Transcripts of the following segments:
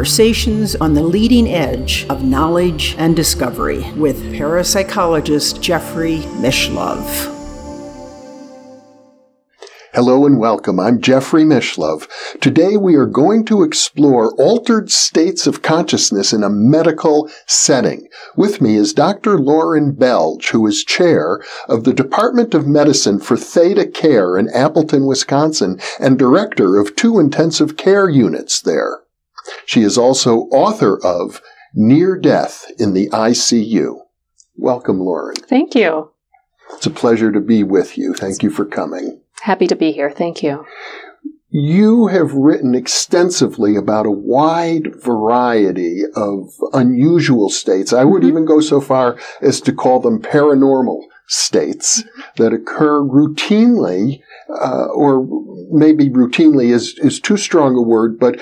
Conversations on the leading edge of knowledge and discovery with parapsychologist Jeffrey Mishlove. Hello and welcome. I'm Jeffrey Mishlove. Today we are going to explore altered states of consciousness in a medical setting. With me is Dr. Laurin Bellg, who is chair of the Department of Medicine for ThedaCare in Appleton, Wisconsin, and director of two intensive care units there. She is also author of Near Death in the ICU. Welcome, Laurin. Thank you. It's a pleasure to be with you. Thank you for coming. Happy to be here. Thank you. You have written extensively about a wide variety of unusual states. I would mm-hmm. even go so far as to call them paranormal states that occur routinely, uh, or maybe routinely is, is too strong a word, but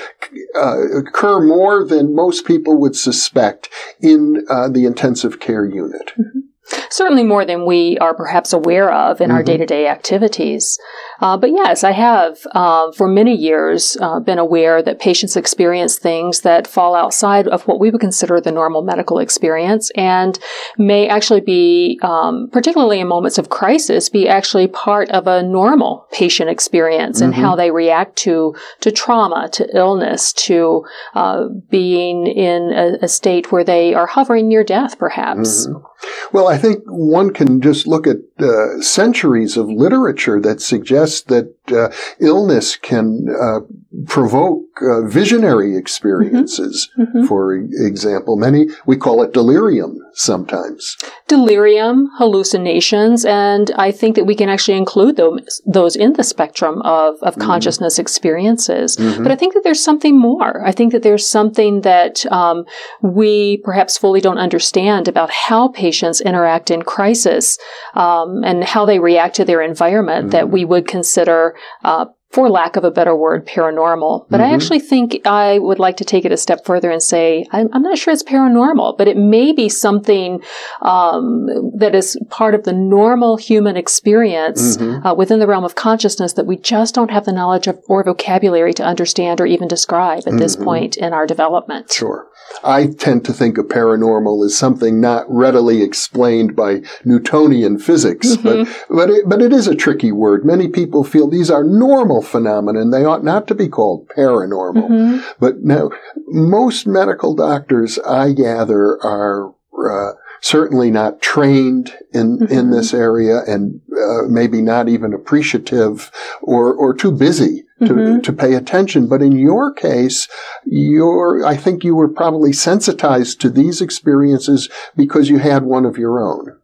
uh, occur more than most people would suspect in uh, the intensive care unit. Mm-hmm. Certainly more than we are perhaps aware of in mm-hmm. our day to day activities. Uh, but yes, I have uh, for many years uh, been aware that patients experience things that fall outside of what we would consider the normal medical experience and may actually be, um, particularly in moments of crisis, be actually part of a normal patient experience mm-hmm. and how they react to to trauma, to illness, to uh, being in a, a, state where they are hovering near death, perhaps. Mm-hmm. Well, I think one can just look at uh, centuries of literature that suggests that uh, illness can uh, provoke uh, visionary experiences. Mm-hmm. Mm-hmm. For example, many we call it delirium sometimes. Delirium, hallucinations, and I think that we can actually include those those in the spectrum of of mm-hmm. consciousness experiences. Mm-hmm. But I think that there's something more. I think that there's something that um, we perhaps fully don't understand about how patients interact in crisis um, and how they react to their environment that mm-hmm. we would consider uh, for lack of a better word, paranormal. But mm-hmm. I actually think I would like to take it a step further and say I'm, I'm not sure it's paranormal, but it may be something um, that is part of the normal human experience mm-hmm. uh, within the realm of consciousness that we just don't have the knowledge of, or vocabulary to understand or even describe at mm-hmm. this point in our development. Sure. I tend to think of paranormal as something not readily explained by Newtonian physics, mm-hmm. but but it, but it is a tricky word. Many people feel these are normal phenomena and they ought not to be called paranormal. Mm-hmm. But now, most medical doctors, I gather, are uh, certainly not trained in mm-hmm. in this area and uh, maybe not even appreciative or or too busy to, mm-hmm. to pay attention. But in your case, you're, I think you were probably sensitized to these experiences because you had one of your own.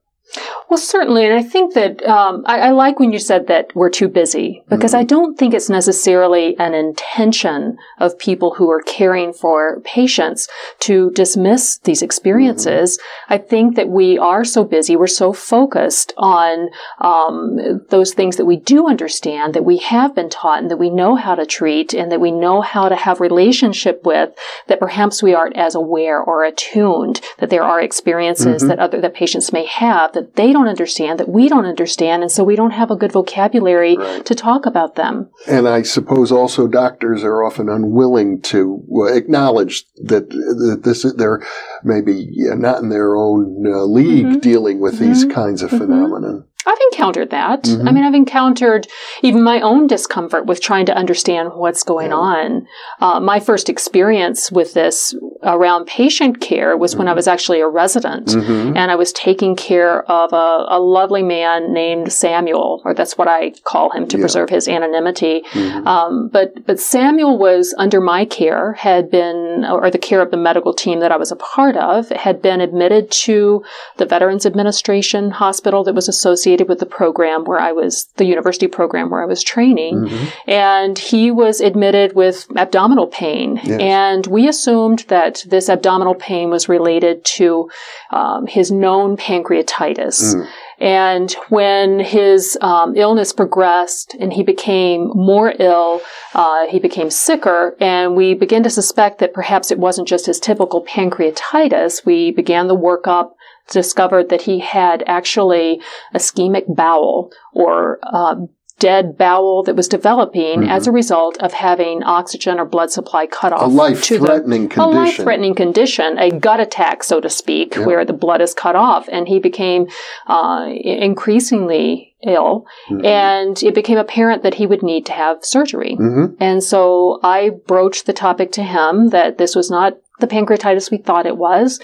Well, certainly. And I think that um, I, I, like when you said that we're too busy because mm-hmm. I don't think it's necessarily an intention of people who are caring for patients to dismiss these experiences. Mm-hmm. I think that we are so busy, we're so focused on um, those things that we do understand, that we have been taught, and that we know how to treat, and that we know how to have relationship with, that perhaps we aren't as aware or attuned that there are experiences mm-hmm. that other that patients may have that they don't understand, that we don't understand, and so we don't have a good vocabulary right. to talk about them. And I suppose also doctors are often unwilling to acknowledge that, that this they're maybe not in their own uh, league mm-hmm. dealing with mm-hmm. these kinds of mm-hmm. phenomena. I've encountered that. Mm-hmm. I mean, I've encountered even my own discomfort with trying to understand what's going yeah. on. Uh, my first experience with this around patient care was mm-hmm. when I mm-hmm. was actually a resident mm-hmm. and I was taking care of a, a, lovely man named Samuel, or that's what I call him to yeah. preserve his anonymity. Mm-hmm. Um, but, but Samuel was under my care, had been, or the care of the medical team that I was a part of, had been admitted to the Veterans Administration hospital that was associated associated with the program where I was, the university program where I was training. Mm-hmm. And he was admitted with abdominal pain. Yes. And we assumed that this abdominal pain was related to um, his known pancreatitis. Mm. And when his um, illness progressed and he became more ill, uh, he became sicker, and we began to suspect that perhaps it wasn't just his typical pancreatitis. We began the workup discovered that he had actually a ischemic bowel or uh, dead bowel that was developing mm-hmm. as a result of having oxygen or blood supply cut off. A life-threatening condition. A life-threatening condition, a gut attack, so to speak, yeah. where the blood is cut off, and he became uh, increasingly ill, mm-hmm. and it became apparent that he would need to have surgery. Mm-hmm. And so I broached the topic to him that this was not the pancreatitis we thought it was,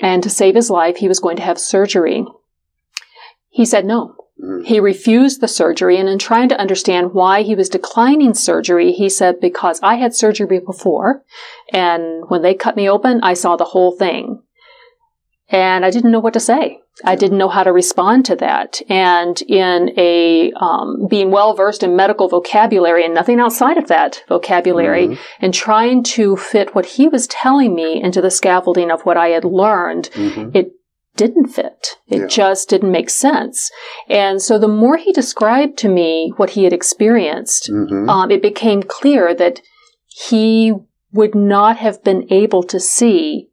and to save his life, he was going to have surgery. He said no. Mm. He refused the surgery, and in trying to understand why he was declining surgery, he said, Because I had surgery before, and when they cut me open, I saw the whole thing. And I didn't know what to say. I didn't know how to respond to that. And in a um, being well versed in medical vocabulary and nothing outside of that vocabulary, mm-hmm. and trying to fit what he was telling me into the scaffolding of what I had learned, mm-hmm. it didn't fit. It yeah. just didn't make sense. And so the more he described to me what he had experienced, mm-hmm. um, it became clear that he would not have been able to see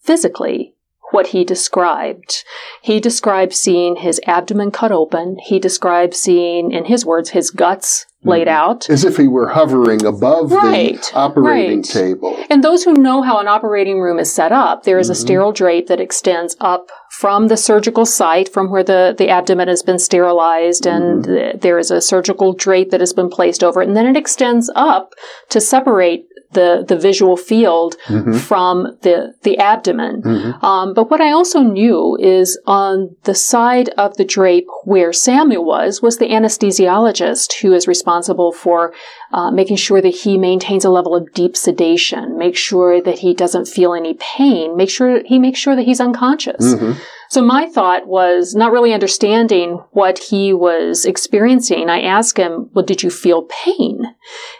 physically what he described. He described seeing his abdomen cut open. He described seeing, in his words, his guts laid mm-hmm. out. As if he were hovering above right, the operating right. table. And those who know how an operating room is set up, there is mm-hmm. a sterile drape that extends up from the surgical site, from where the, the abdomen has been sterilized, mm-hmm. and there is a surgical drape that has been placed over it, and then it extends up to separate the, the visual field mm-hmm. from the, the abdomen. Mm-hmm. Um, but what I also knew is on the side of the drape where Samuel was, was the anesthesiologist who is responsible for uh, making sure that he maintains a level of deep sedation, make sure that he doesn't feel any pain, make sure he makes sure that he's unconscious. Mm-hmm. So my thought was not really understanding what he was experiencing. I asked him, well, did you feel pain?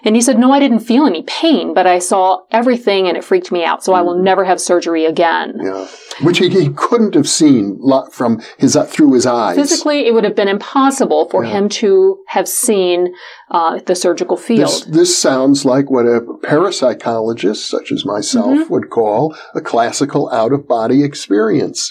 And he said, no, I didn't feel any pain, but I saw everything and it freaked me out. So mm. I will mm. never have surgery again. Yeah. Which he, he couldn't have seen from his, uh, through his eyes. Physically, it would have been impossible for yeah. him to have seen uh, the surgical field. This, this, sounds like what a parapsychologist, such as myself, mm-hmm. would call a classical out of body experience.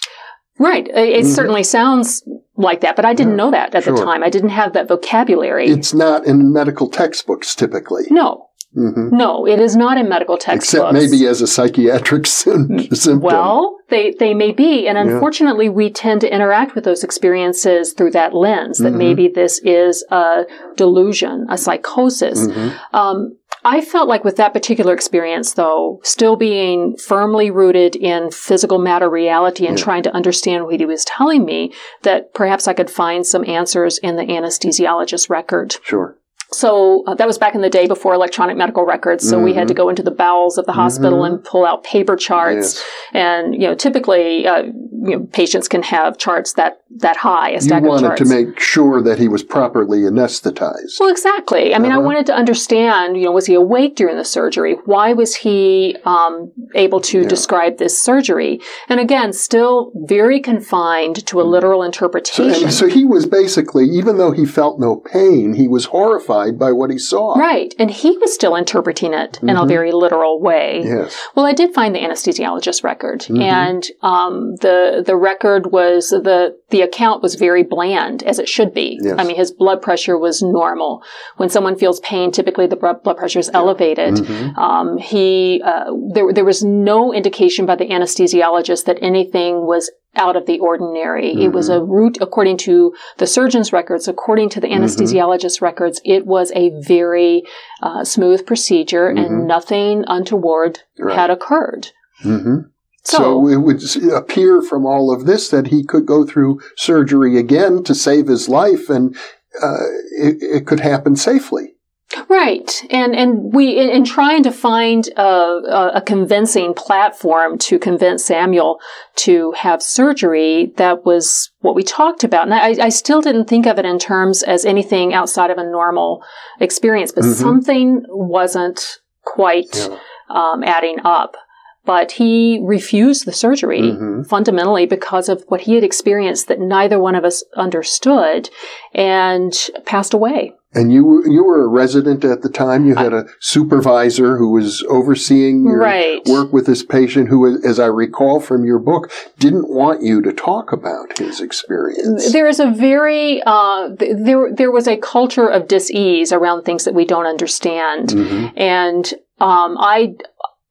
Right. It mm-hmm. certainly sounds like that, but I didn't yeah, know that at sure. the time. I didn't have that vocabulary. It's not in medical textbooks typically. No. Mm-hmm. No, it is not in medical textbooks. Except maybe as a psychiatric symptom. Well, they, they may be. And unfortunately, yeah. we tend to interact with those experiences through that lens, that mm-hmm. maybe this is a delusion, a psychosis. Mm-hmm. Um, I felt like with that particular experience, though, still being firmly rooted in physical matter reality and yeah. trying to understand what he was telling me, that perhaps I could find some answers in the anesthesiologist's record. Sure. So uh, that was back in the day before electronic medical records. So mm-hmm. we had to mm-hmm. go into the bowels of the hospital mm-hmm. and pull out paper charts. Yes. And you know, typically, uh, you know, patients can have charts that that high. A stack you wanted to make sure that he was properly anesthetized. Well, exactly. I mean, uh-huh. I wanted to understand. You know, was he awake during the surgery? Why was he um, able to yeah. describe this surgery? And again, still very confined to a mm. literal interpretation. So, so he was basically, even though he felt no pain, he was horrified by what he saw. Right. And he was still interpreting it mm-hmm. in a mm-hmm. very literal way. Yes. Well, I did find the anesthesiologist record. Mm-hmm. And um, the the record was the the account was very bland, as it should be. Yes. I mean, his blood pressure was normal. When someone feels pain, typically the blood pressure is elevated. Mm-hmm. Um, he uh, there there was no indication by the anesthesiologist that anything was out of the ordinary. Mm-hmm. It was a mm-hmm. route, according to the surgeon's records, according to the mm-hmm. anesthesiologist's mm-hmm. records, it was a very uh, smooth procedure and mm-hmm. nothing untoward right. had occurred. Mm-hmm. So, so, it would appear from all of this that he could go through surgery again to save his life and uh, it, it could happen safely. Right, and and we in, in trying to find a, a, convincing platform to convince Samuel to have surgery, that was what we talked about, and I, I still didn't think of it in terms as anything outside of a normal experience, but mm-hmm. something wasn't quite yeah. um, adding up. But he refused the surgery mm-hmm. fundamentally because of what he had experienced that neither one of us understood, and passed away And you you were a resident at the time. You had a supervisor who was overseeing your right. work with this patient, who, as I recall from your book, didn't want you to talk about his experience. There is a very uh, there there was a culture of dis-ease around things that we don't understand, mm-hmm. and um, I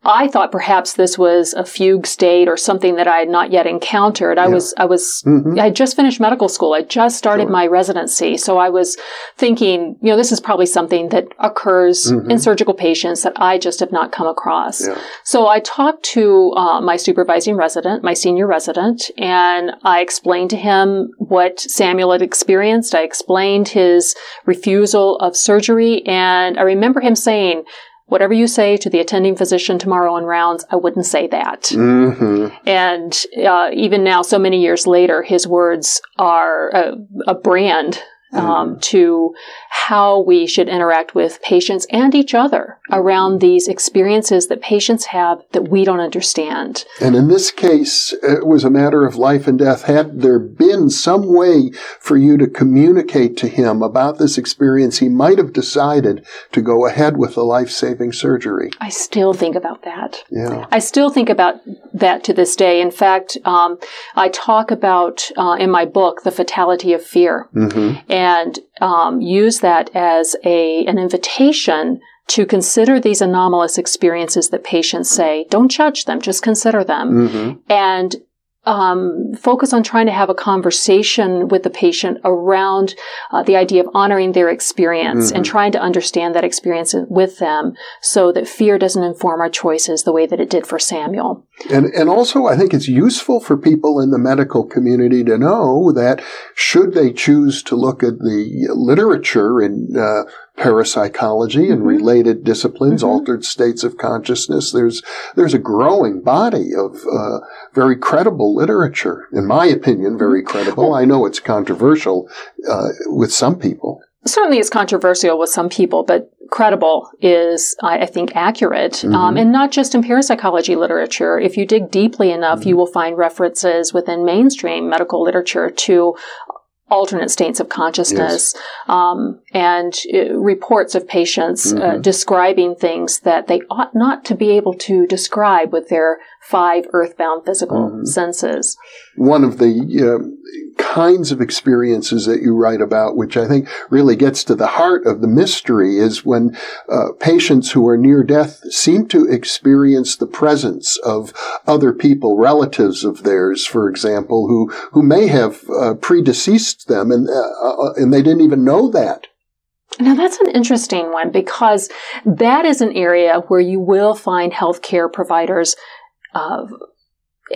I thought perhaps this was a fugue state or something that I had not yet encountered. I yeah. was, I was, mm-hmm. I just finished medical school. I just started sure. my residency. So I was thinking, you know, this is probably something that occurs mm-hmm. in surgical patients that I just have not come across. Yeah. So I talked to uh, my supervising resident, my senior resident, and I explained to him what Samuel had experienced. I explained his refusal of surgery. And I remember him saying, whatever you say to the attending physician tomorrow in rounds, I wouldn't say that. Mm-hmm. And uh, even now, so many years later, his words are a, a brand um, mm. to how we should interact with patients and each other around these experiences that patients have that we don't understand. And in this case, it was a matter of life and death. Had there been some way for you to communicate to him about this experience, he might have decided to go ahead with the life saving surgery. I still think about that. Yeah. I still think about that to this day. In fact, um, I talk about uh, in my book the fatality of fear. Mm-hmm and um, use that as a an invitation to consider these anomalous experiences that patients say. Don't judge them, just consider them. Mm-hmm. And um, focus on trying to have a conversation with the patient around uh, the idea of honoring their experience mm-hmm. and trying to understand that experience with them so that fear doesn't inform our choices the way that it did for Samuel. And, and also, I think it's useful for people in the medical community to know that should they choose to look at the literature in uh, parapsychology and mm-hmm. related disciplines, mm-hmm. altered states of consciousness. There's there's a growing body of uh, very credible literature, in my opinion, very mm-hmm. credible. I know it's controversial uh, with some people. Certainly, it's controversial with some people, but credible is, I, I think, accurate. Mm-hmm. Um, and not just in parapsychology literature. If you dig deeply enough, you mm-hmm. will find references within mainstream medical literature to alternate states of consciousness yes. um, and uh, reports of patients uh, mm-hmm. uh, describing things that they ought not to be able to describe with their five earthbound physical mm-hmm. senses. One of the uh, kinds of experiences that you write about, which I think really gets to the heart of the mystery, is when uh, patients who are near death seem to experience the presence of other people, relatives of theirs, for example, who who may have uh, them, and uh, uh, and they didn't even know that. Now that's an interesting one because that is an area where you will find healthcare providers uh,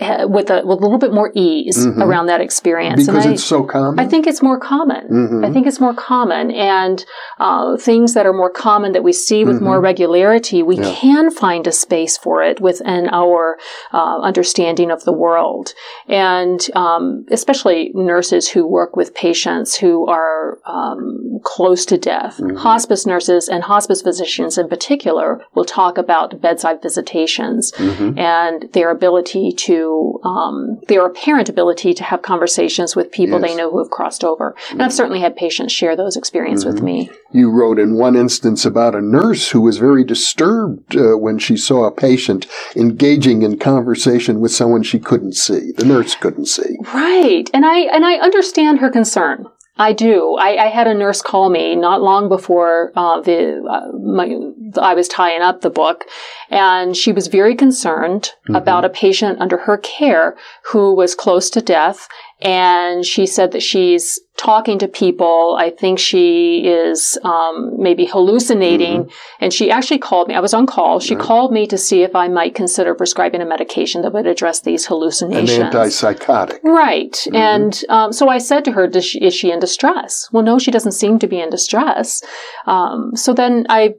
with a with a little bit more ease mm-hmm. around that experience because and it's so common. I think it's more common. Mm-hmm. I think it's more common, and uh, things that are more common that we see with mm-hmm. more regularity, we yeah. can find a space for it within our uh, understanding of the world, and um, especially nurses who work with patients who are um, close to death. Mm-hmm. Hospice nurses and hospice physicians, in particular, will talk about bedside visitations mm-hmm. and their ability to um, their apparent ability to have conversations with people yes. they know who have crossed over. And mm-hmm. I've certainly had patients share those experiences mm-hmm. with me. You wrote in one instance about a nurse who was very disturbed uh, when she saw a patient engaging in conversation with someone she couldn't see. The nurse couldn't see. Right, and I and I understand her concern. I do. I, I, had a nurse call me not long before uh, the uh, my, I was tying up the book, and she was very concerned mm-hmm. about a patient under her care who was close to death, and she said that she's talking to people. I think she is um, maybe hallucinating. Mm-hmm. And she actually called me. I was on call. She right. called me to see if I might consider prescribing a medication that would address these hallucinations. An antipsychotic. Right. Mm-hmm. And um, so I said to her, she, is she in distress? Well, no, she doesn't seem to be in distress. Um, so then I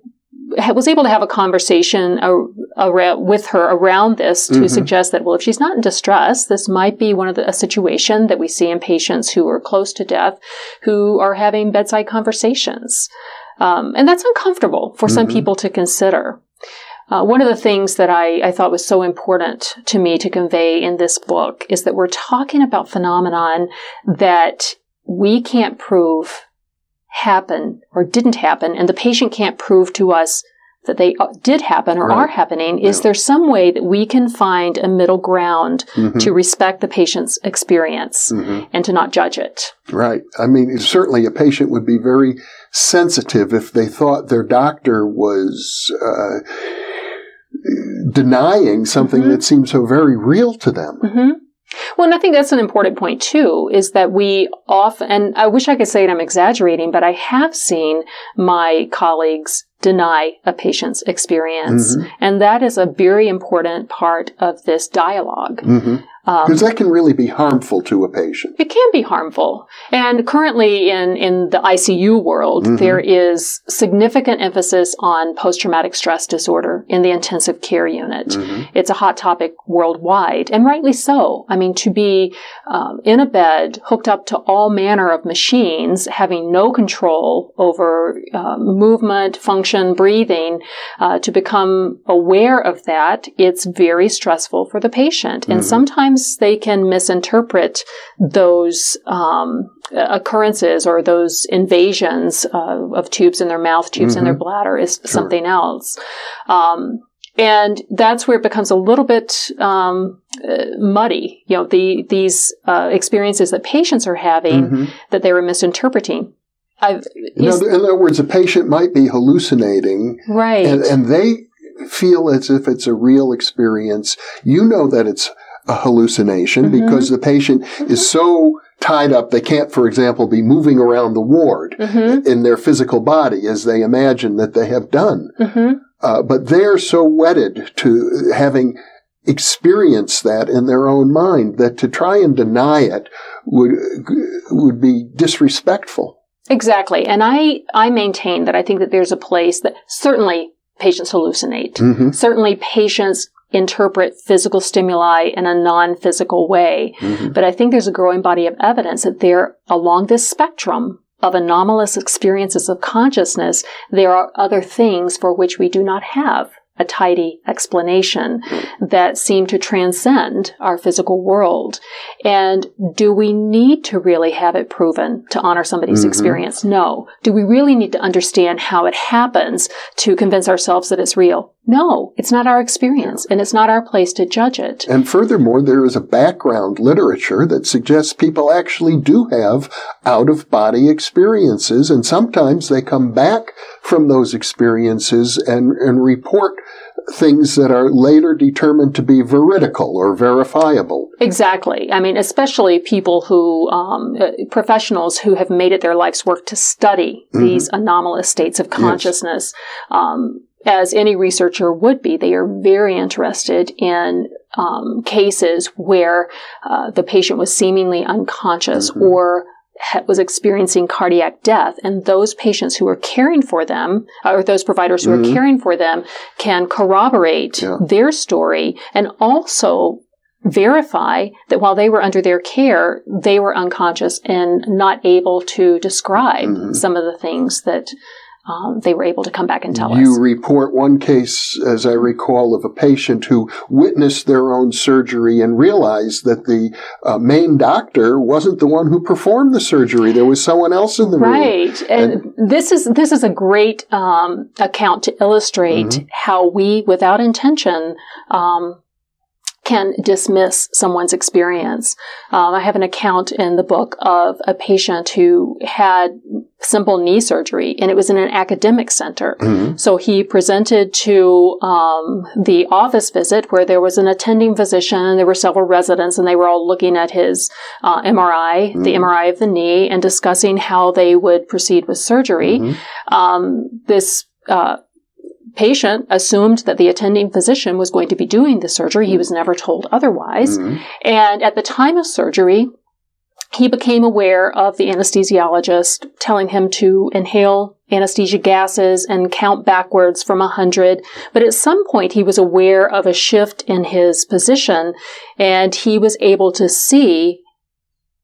was able to have a conversation around, with her around this to mm-hmm. suggest that, well, if she's not in distress, this might be one of the, a situation that we see in patients who are close to death who are having bedside conversations. Um, and that's uncomfortable for mm-hmm. some people to consider. Uh, one of the things that I, I thought was so important to me to convey in this book is that we're talking about phenomenon that we can't prove happen or didn't happen, and the patient can't prove to us that they uh, did happen or right. are happening, is yeah. there some way that we can find a middle ground mm-hmm. to respect the patient's experience mm-hmm. and to not judge it? Right. I mean, certainly a patient would be very sensitive if they thought their doctor was uh, denying something mm-hmm. that seemed so very real to them. Well, and I think that's an important point too, is that we often, and I wish I could say it, I'm exaggerating, but I have seen my colleagues deny a patient's experience. Mm-hmm. And that is a very important part of this dialog mm-hmm. Because um, that can really be harmful to a patient. It can be harmful. And currently in, in the ICU world, mm-hmm. there is significant emphasis on post-traumatic stress disorder in the intensive care unit. Mm-hmm. It's a hot topic worldwide, and rightly so. I mean, to be um, in a bed hooked up to all manner of machines, having no control over uh, movement, function, breathing, uh, to become aware of that, it's very stressful for the patient. Mm-hmm. And sometimes sometimes they can misinterpret those um, occurrences or those invasions uh, of tubes in their mouth, tubes mm-hmm. in their mm-hmm. bladder is sure. something else. Um, and that's where it becomes a little bit um, uh, muddy. You know, the these uh, experiences that patients are having mm-hmm. that they were misinterpreting. I've, in, other, in other words, a patient might be hallucinating, right? And, and they feel as if it's a real experience. You know that it's a hallucination mm-hmm. because the patient mm-hmm. is so tied up they can't, for example, be moving around the ward mm-hmm. in their physical body as they imagine that they have done. Mm-hmm. Uh, but they're so wedded to having experienced that in their own mind that to try and deny it would would be disrespectful. Exactly. And I, I maintain that I think that there's a place that certainly patients hallucinate. Mm-hmm. Certainly patients interpret physical stimuli in a non-physical way. Mm-hmm. But I think there's a growing body of evidence that there, along this spectrum of anomalous experiences of consciousness, there are other things for which we do not have a tidy explanation that seem to transcend our physical world. And do we need to really have it proven to honor somebody's mm-hmm. experience? No. Do we really need to understand how it happens to convince ourselves that it's real? No, it's not our experience and it's not our place to judge it. And furthermore, there is a background literature that suggests people actually do have out of body experiences and sometimes they come back from those experiences and, and report things that are later determined to be veridical or verifiable. Exactly. I mean, especially people who, um, uh, professionals who have made it their life's work to study mm-hmm. these anomalous states of consciousness. Yes. Um, as any researcher would be, they are very interested in um, cases where uh, the patient was seemingly unconscious mm-hmm. or was experiencing cardiac death and those patients who are caring for them or those providers who mm-hmm. are caring for them can corroborate yeah. their story and also verify that while they were under their care they were unconscious and not able to describe mm-hmm. some of the things that um, they were able to come back and tell you us. You report one case, as I recall, of a patient who witnessed their own surgery and realized that the uh, main doctor wasn't the one who performed the surgery. There was someone else in the room. Right, and, and, this is this is a great um, account to illustrate mm-hmm. how we, without intention, um, can dismiss someone's experience. Um, I have an account in the book of a patient who had simple knee surgery, and it was in an academic center. Mm-hmm. So he presented to um, the office visit where there was an attending physician, and there were several residents, and they were all looking at his uh, MRI, mm-hmm. the MRI of the knee, and discussing how they would proceed with surgery. Mm-hmm. Um, this uh, patient assumed that the attending physician was going to be doing the surgery. He was never told otherwise. Mm-hmm. And at the time of surgery, he became aware of the anesthesiologist telling him to inhale anesthesia gases and count backwards from 100. But at some point, he was aware of a shift in his position and he was able to see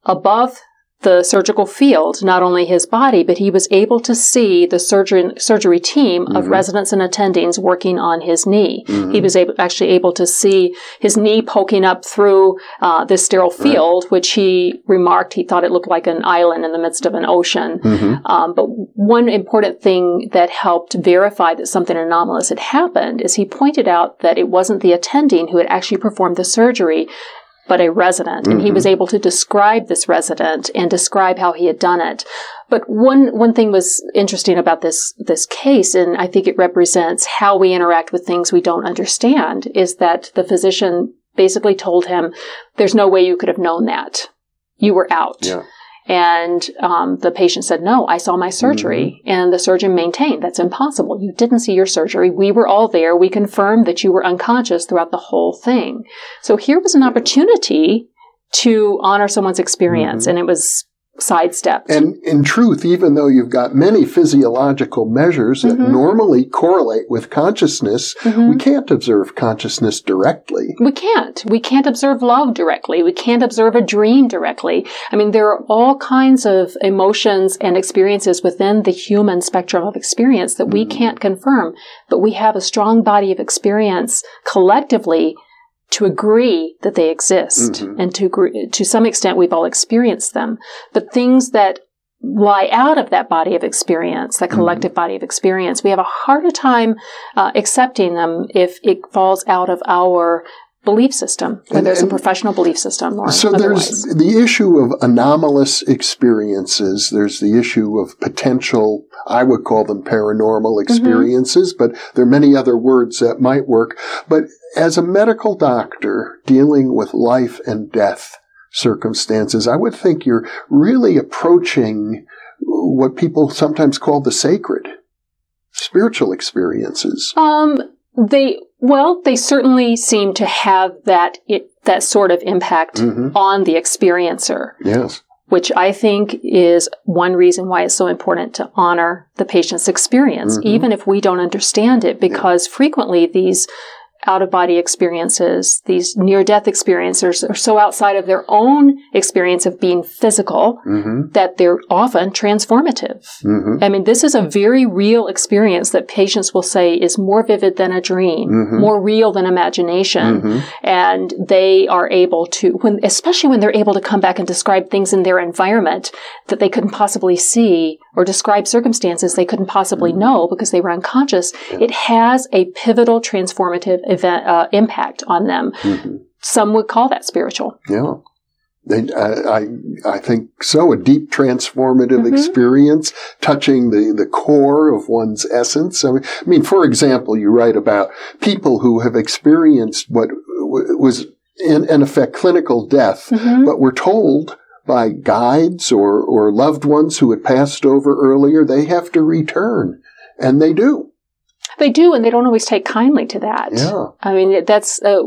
above the surgical field, not only his body, but he was able to see the surgery, surgery team of Mm-hmm. residents and attendings working on his knee. He was able, actually able to see his knee poking up through uh, this sterile field, which he remarked he thought it looked like an island in the midst of an ocean. Mm-hmm. Um, but one important thing that helped verify that something anomalous had happened is he pointed out that it wasn't the attending who had actually performed the surgery, but a resident. And he mm-hmm. was able to describe this resident and describe how he had done it. But one, one thing was interesting about this, this case, and I think it represents how we interact with things we don't understand, is that the physician basically told him, there's no way you could have known that. You were out. Yeah. And um, the patient said, No, I saw my surgery. And the surgeon maintained, That's impossible. You didn't see your surgery. We were all there. We confirmed that you were unconscious throughout the whole thing. So here was an opportunity to honor someone's experience, and it was sidestepped. And in truth, even though you've got many physiological measures that Mm-hmm. normally correlate with consciousness, Mhm. we can't observe consciousness directly. We can't. We can't observe love directly. We can't observe a dream directly. I mean, there are all kinds of emotions and experiences within the human spectrum of experience that we can't confirm, but we have a strong body of experience collectively to agree that they exist. Mhm. And to agree, to some extent, we've all experienced them. But things that lie out of that body of experience, that collective body of experience, we have a harder time uh, accepting them if it falls out of our belief system, And- it's a professional belief system or So otherwise. there's the issue of anomalous experiences. There's the issue of potential, I would call them paranormal Mm-hmm. experiences, but there are many other words that might work. But as a medical doctor dealing with life and death circumstances, I would think you're really approaching what people sometimes call the sacred. Spiritual experiences. Um, they well, they certainly seem to have that it, that sort of impact Mhm. on the experiencer. Yes. which I think is one reason why it's so important to honor the patient's experience, Mhm. even if we don't understand it, because frequently these out of body experiences, these near death experiences are so outside of their own experience of being physical hmm that they're often transformative. hmm I mean, this is a very real experience that patients will say is more vivid than a dream, Mhm. more real than imagination. Hmm and they are able to when especially when they're able to come back and describe things in their environment that they couldn't possibly see or describe circumstances they couldn't possibly know because they were unconscious it has a pivotal transformative event uh, impact on them hmm some would call that spiritual Yeah. They, I, I, I think so. A deep transformative Mhm. experience touching the, the core of one's essence. I mean, I mean, for example, you write about people who have experienced what was in, in effect clinical death, Mhm. but were told by guides or, or loved ones who had passed over earlier, they have to return. And they do. They do and they don't always take kindly to that Yeah. I mean, that's uh,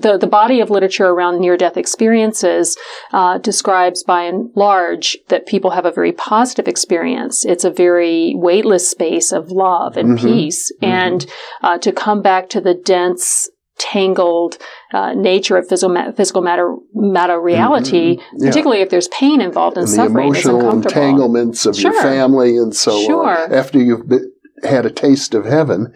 the the body of literature around near death experiences uh, describes by and large that people have a very positive experience. It's a very weightless space of love and Mhm. peace, and uh, to come back to the dense. Tangled uh, nature of physical, ma- physical matter, matter reality, Mhm. Yeah. particularly if there's pain involved and, and the suffering, is emotional entanglements of your family and so Sure. on. After you've been, had a taste of heaven,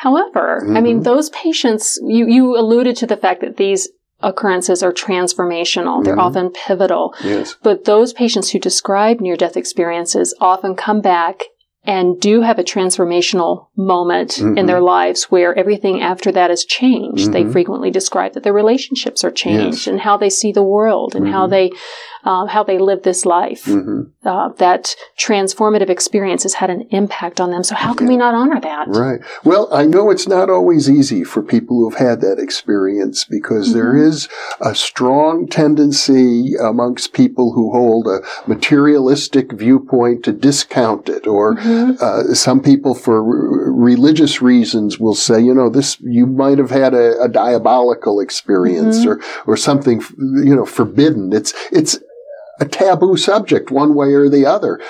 However, I mean, Mhm. those patients, you, you alluded to the fact that these occurrences are transformational. They're Mhm. often pivotal. yes, But those patients who describe near death experiences often come back and do have a transformational moment in Mhm. their lives where everything after that is changed. They Mhm. frequently describe that their relationships are changed Yes. and how they see the world and how Mhm. they uh, how they live this life. hmm Uh, that transformative experience has had an impact on them. So how can we not honor that? right. Well, I know it's not always easy for people who've had that experience because there Mhm. is a strong tendency amongst people who hold a materialistic viewpoint to discount it or Uh, some people for r- religious reasons will say, you know, this, you might have had a, a diabolical experience Mhm. or, or something, you know, forbidden. It's, it's a taboo subject one way or the other.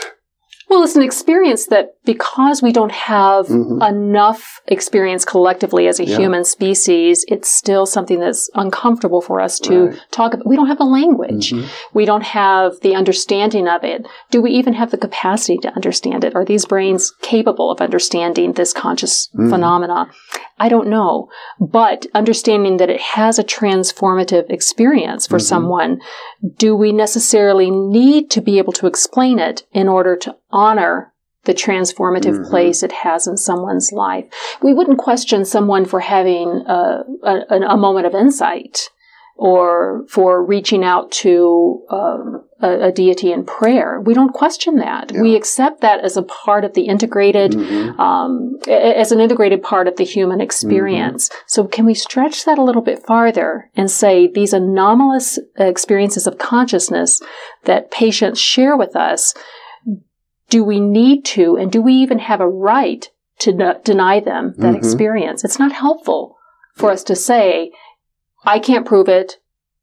Well, it's an experience that because we don't have mm-hmm. enough experience collectively as a yeah. human species, it's still something that's uncomfortable for us to right. talk about. We don't have a language. Mm-hmm. We don't have the understanding of it. Do we even have the capacity to understand it? Are these brains capable of understanding this conscious mm-hmm. phenomena? I don't know. But understanding that it has a transformative experience for mm-hmm. someone, do we necessarily need to be able to explain it in order to honor the transformative mm-hmm. place it has in someone's life? We wouldn't question someone for having a, a, a moment of insight or for reaching out to um, a, a, deity in prayer. We don't question that. Yeah. We accept that as a part of the integrated, mm-hmm. um, as an integrated part of the human experience. Mm-hmm. So can we stretch that a little bit farther and say these anomalous experiences of consciousness that patients share with us, do we need to, and do we even have a right to deny them that mm-hmm. experience? It's not helpful for us to say, I can't prove it,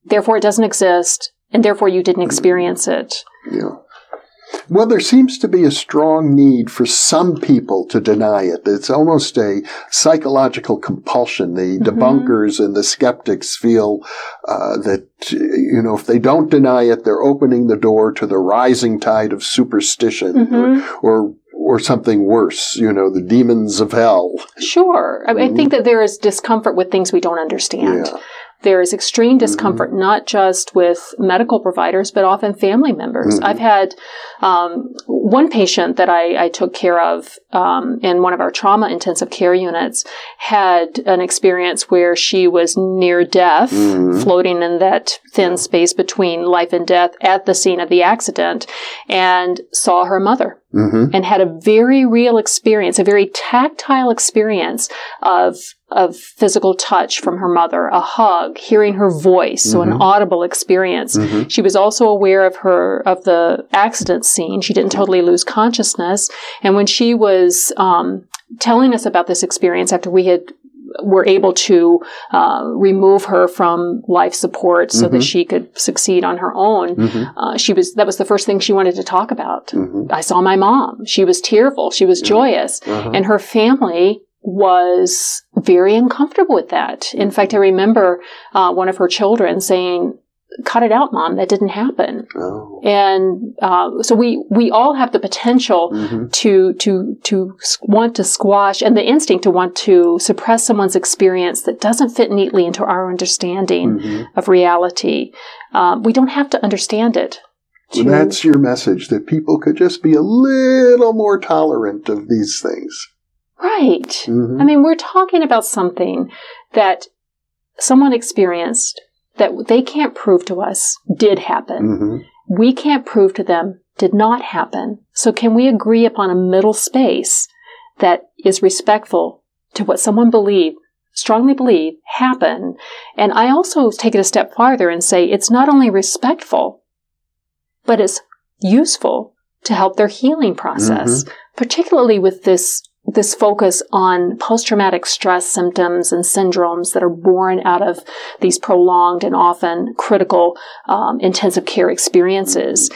therefore it doesn't exist, and therefore you didn't experience it. Yeah. Well, there seems to be a strong need for some people to deny it. It's almost a psychological compulsion. The mm-hmm. debunkers and the skeptics feel uh, that, you know, if they don't deny it, they're opening the door to the rising tide of superstition mm-hmm. or, or or something worse, you know, the demons of hell. Sure. I, mm-hmm. I think that there is discomfort with things we don't understand. Yeah. There is extreme discomfort, mm-hmm. not just with medical providers, but often family members. Mm-hmm. I've had um, one patient that I, I took care of um, in one of our trauma intensive care units had an experience where she was near death, mm-hmm. floating in that thin space between life and death at the scene of the accident, and saw her mother. Mm-hmm. And had a very real experience, a very tactile experience of of physical touch from her mother, a hug, hearing her voice, mm-hmm. so an mm-hmm. audible experience. Mm-hmm. She was also aware of her of the accident scene. She didn't totally lose consciousness, and when she was um, telling us about this experience after we had were able to uh, remove her from life support so mm-hmm. that she could succeed on her own. Mm-hmm. Uh, she was that was the first thing she wanted to talk about. Mm-hmm. I saw my mom. She was tearful. She was joyous, uh-huh. and her family was very uncomfortable with that. In fact, I remember uh, one of her children saying, "Cut it out, mom. That didn't happen." Oh. And uh, so we we all have the potential mm-hmm. to to to want to squash and the instinct to want to suppress someone's experience that doesn't fit neatly into our understanding mm-hmm. of reality. Um, we don't have to understand it. To... that's your message that people could just be a little more tolerant of these things. Right. Mm-hmm. I mean, we're talking about something that someone experienced that they can't prove to us did happen. Mm-hmm. We can't prove to them did not happen. So can we agree upon a middle space that is respectful to what someone believed, strongly believed happened? And I also take it a step farther and say it's not only respectful, but it's useful to help their healing process, mm-hmm. particularly with this this focus on post-traumatic stress symptoms and syndromes that are born out of these prolonged and often critical um, intensive care experiences.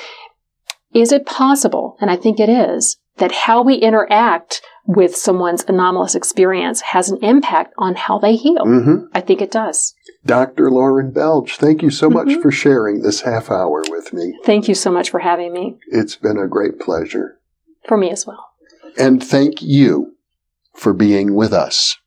Is it possible, and I think it is, that how we interact with someone's anomalous experience has an impact on how they heal? Mm-hmm. I think it does. Dr. Laurin Bellg, thank you so mm-hmm. much for sharing this half hour with me. Thank you so much for having me. It's been a great pleasure. For me as well and thank you for being with us.